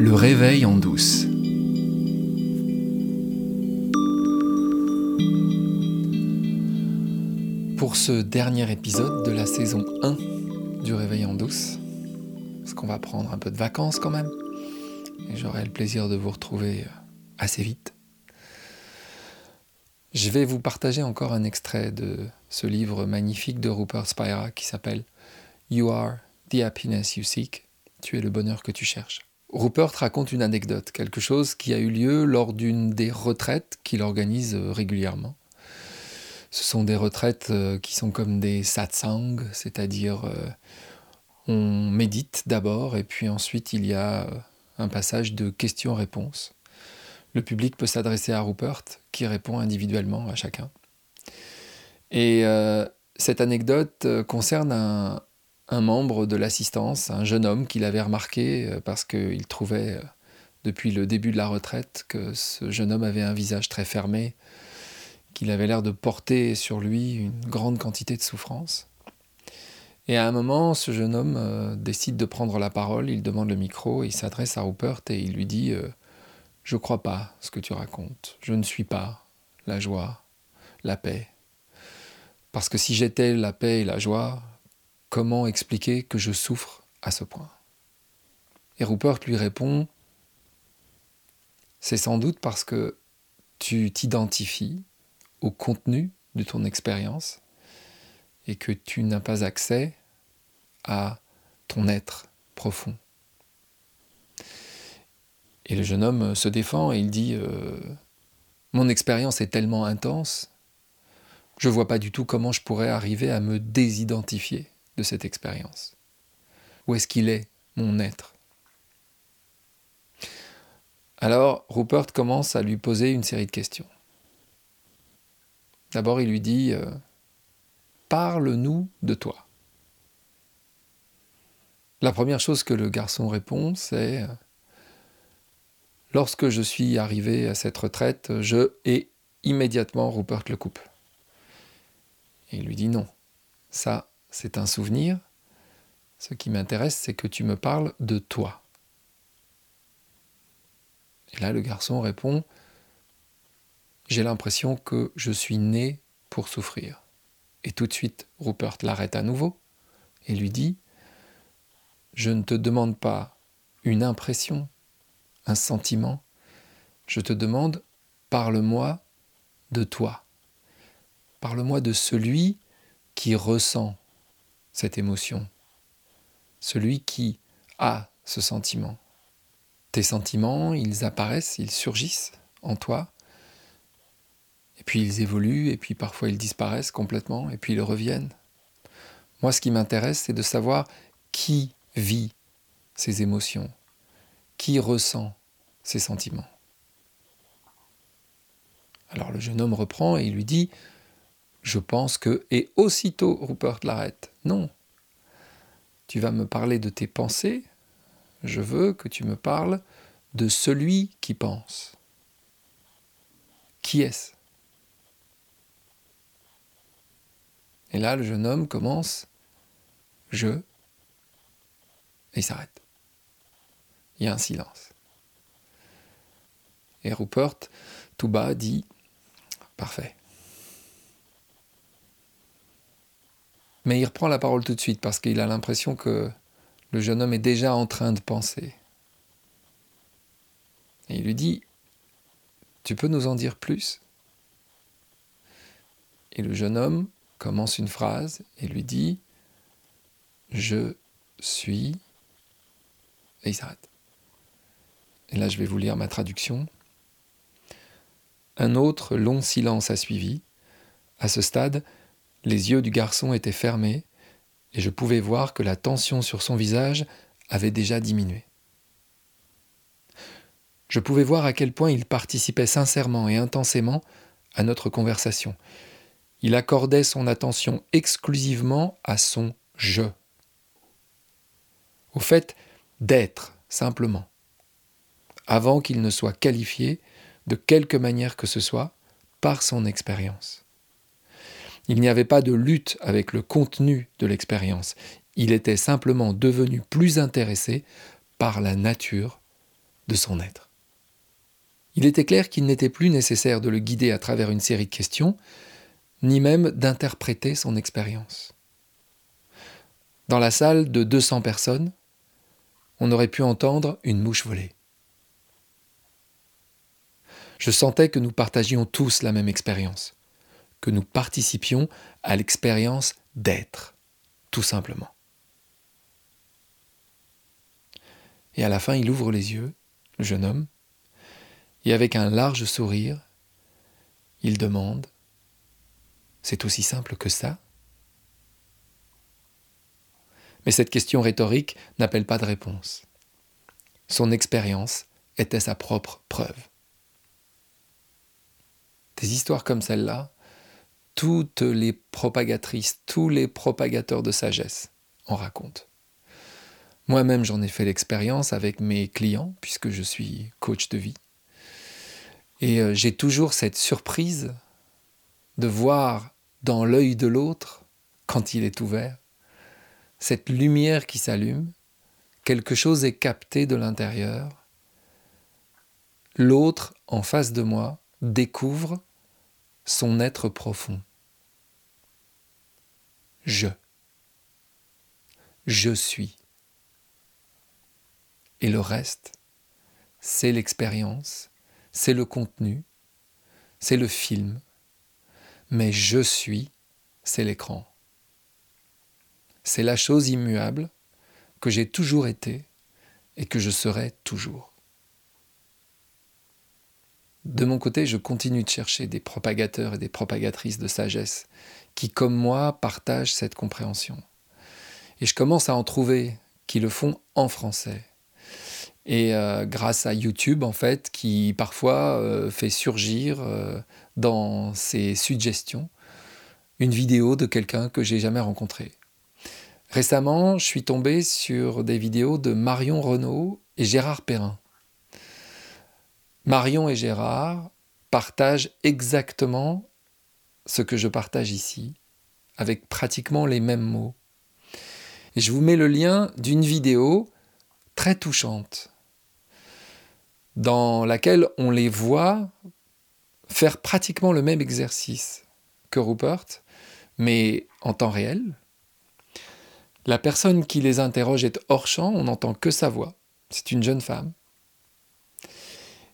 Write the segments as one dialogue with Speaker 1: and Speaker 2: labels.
Speaker 1: Le réveil en douce. Pour ce dernier épisode de la saison 1 du réveil en douce, parce qu'on va prendre un peu de vacances quand même, et j'aurai le plaisir de vous retrouver euh, assez vite. Je vais vous partager encore un extrait de ce livre magnifique de Rupert Spira qui s'appelle You Are the Happiness You Seek. Tu es le bonheur que tu cherches. Rupert raconte une anecdote, quelque chose qui a eu lieu lors d'une des retraites qu'il organise euh, régulièrement. Ce sont des retraites euh, qui sont comme des satsang, c'est-à-dire euh, on médite d'abord et puis ensuite il y a un passage de questions-réponses. Le public peut s'adresser à Rupert qui répond individuellement à chacun. Et cette anecdote concerne un, un membre de l'assistance, un jeune homme qu'il avait remarqué euh, parce qu'il trouvait euh, depuis le début de la retraite que ce jeune homme avait un visage très fermé, qu'il avait l'air de porter sur lui une grande quantité de souffrance. Et à un moment, ce jeune homme euh, décide de prendre la parole, il demande le micro, il s'adresse à Rupert et il lui dit Je ne crois pas ce que tu racontes, je ne suis pas la joie, la paix. Parce que si j'étais la paix et la joie, Comment expliquer que je souffre à ce point? Et Rupert lui répond C'est sans doute parce que tu t'identifies au contenu de ton expérience et que tu n'as pas accès à ton être profond. Et le jeune homme se défend et il dit euh, Mon expérience est tellement intense, je ne vois pas du tout comment je pourrais arriver à me désidentifier de cette expérience Où est-ce qu'il est, mon être? Alors, Rupert commence à lui poser une série de questions. D'abord, il lui dit euh, Parle-nous de toi. La première chose que le garçon répond, c'est Lorsque je suis arrivé à cette retraite, je et immédiatement Rupert le coupe. Il lui dit non, ça, c'est un souvenir. Ce qui m'intéresse, c'est que tu me parles de toi. Et là, le garçon répond, j'ai l'impression que je suis né pour souffrir. Et tout de suite, Rupert l'arrête à nouveau et lui dit, je ne te demande pas une impression, un sentiment, je te demande, parle-moi de toi. Parle-moi de celui qui ressent cette émotion, celui qui a ce sentiment. Tes sentiments, ils apparaissent, ils surgissent en toi, et puis ils évoluent, et puis parfois ils disparaissent complètement, et puis ils reviennent. Moi, ce qui m'intéresse, c'est de savoir qui vit ces émotions, qui ressent ces sentiments. Alors le jeune homme reprend et il lui dit je pense que, et aussitôt Rupert l'arrête. Non. Tu vas me parler de tes pensées, je veux que tu me parles de celui qui pense. Qui est-ce? Et là, le jeune homme commence je, et il s'arrête. Il y a un silence. Et Rupert, tout bas, dit Parfait. Mais il reprend la parole tout de suite parce qu'il a l'impression que le jeune homme est déjà en train de penser. Et il lui dit, tu peux nous en dire plus? Et le jeune homme commence une phrase et lui dit, je suis... Et il s'arrête. Et là, je vais vous lire ma traduction. Un autre long silence a suivi. À ce stade, les yeux du garçon étaient fermés et je pouvais voir que la tension sur son visage avait déjà diminué. Je pouvais voir à quel point il participait sincèrement et intensément à notre conversation. Il accordait son attention exclusivement à son je, au fait d'être simplement, avant qu'il ne soit qualifié de quelque manière que ce soit par son expérience. Il n'y avait pas de lutte avec le contenu de l'expérience. Il était simplement devenu plus intéressé par la nature de son être. Il était clair qu'il n'était plus nécessaire de le guider à travers une série de questions, ni même d'interpréter son expérience. Dans la salle de 200 personnes, on aurait pu entendre une mouche voler. Je sentais que nous partagions tous la même expérience, que nous participions à l'expérience d'être, tout simplement. Et à la fin, il ouvre les yeux, le jeune homme, et avec un large sourire, il demande C'est aussi simple que ça? Mais cette question rhétorique n'appelle pas de réponse. Son expérience était sa propre preuve. Des histoires comme celle-là, toutes les propagatrices, tous les propagateurs de sagesse en racontent. Moi-même, j'en ai fait l'expérience avec mes clients, puisque je suis coach de vie. Et euh, j'ai toujours cette surprise de voir dans l'œil de l'autre, quand il est ouvert, cette lumière qui s'allume, quelque chose est capté de l'intérieur. L'autre, en face de moi, découvre son être profond. Je. Je suis. Et le reste, c'est l'expérience, c'est le contenu, c'est le film. Mais je suis, c'est l'écran. C'est la chose immuable que j'ai toujours été et que je serai toujours. De mon côté, je continue de chercher des propagateurs et des propagatrices de sagesse qui, comme moi, partagent cette compréhension. Et je commence à en trouver qui le font en français, et euh, grâce à YouTube en fait qui parfois euh, fait surgir euh, dans ses suggestions une vidéo de quelqu'un que j'ai jamais rencontré. Récemment, je suis tombé sur des vidéos de Marion Renaud et Gérard Perrin. Marion et Gérard partagent exactement ce que je partage ici, avec pratiquement les mêmes mots. Je vous mets le lien d'une vidéo très touchante dans laquelle on les voit faire pratiquement le même exercice que Rupert, mais en temps réel. La personne qui les interroge est hors champ, on n'entend que sa voix. C'est une jeune femme.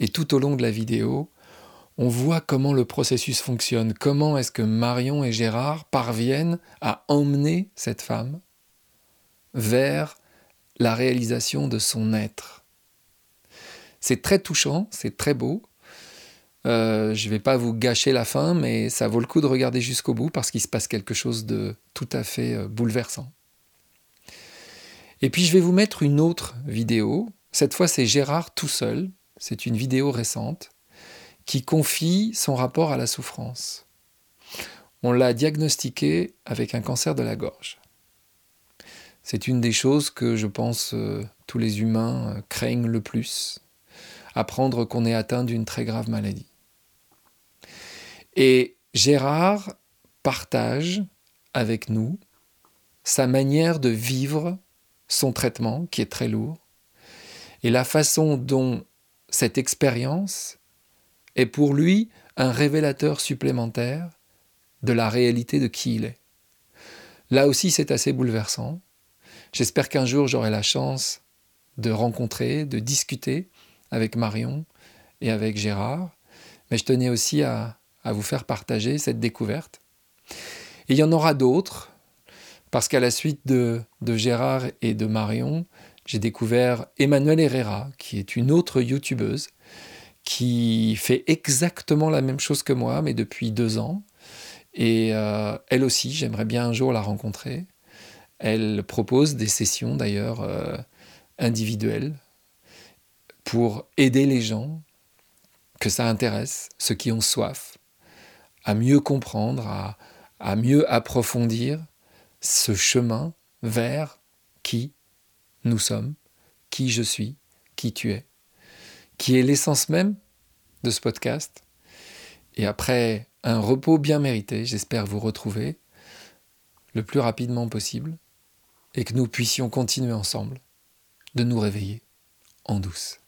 Speaker 1: Et tout au long de la vidéo, on voit comment le processus fonctionne, comment est-ce que Marion et Gérard parviennent à emmener cette femme vers la réalisation de son être. C'est très touchant, c'est très beau. Euh, je ne vais pas vous gâcher la fin, mais ça vaut le coup de regarder jusqu'au bout parce qu'il se passe quelque chose de tout à fait euh, bouleversant. Et puis je vais vous mettre une autre vidéo. Cette fois, c'est Gérard tout seul. C'est une vidéo récente qui confie son rapport à la souffrance. On l'a diagnostiqué avec un cancer de la gorge. C'est une des choses que je pense euh, tous les humains craignent le plus apprendre qu'on est atteint d'une très grave maladie. Et Gérard partage avec nous sa manière de vivre son traitement, qui est très lourd, et la façon dont cette expérience est pour lui un révélateur supplémentaire de la réalité de qui il est. Là aussi, c'est assez bouleversant. J'espère qu'un jour, j'aurai la chance de rencontrer, de discuter avec Marion et avec Gérard, mais je tenais aussi à, vous faire partager cette découverte. Et il y en aura d'autres, parce qu'à la suite de, de, Gérard et de Marion, j'ai découvert Emmanuelle Herrera, qui est une autre youtubeuse, qui fait exactement la même chose que moi, mais depuis deux ans. Et euh, elle aussi, j'aimerais bien un jour la rencontrer. Elle propose des sessions d'ailleurs euh, individuelles pour aider les gens que ça intéresse, ceux qui ont soif, à mieux comprendre, à, à mieux approfondir ce chemin vers qui nous sommes, qui je suis, qui tu es, qui est l'essence même de ce podcast. Et après un repos bien mérité, j'espère vous retrouver le plus rapidement possible et que nous puissions continuer ensemble de nous réveiller en douce.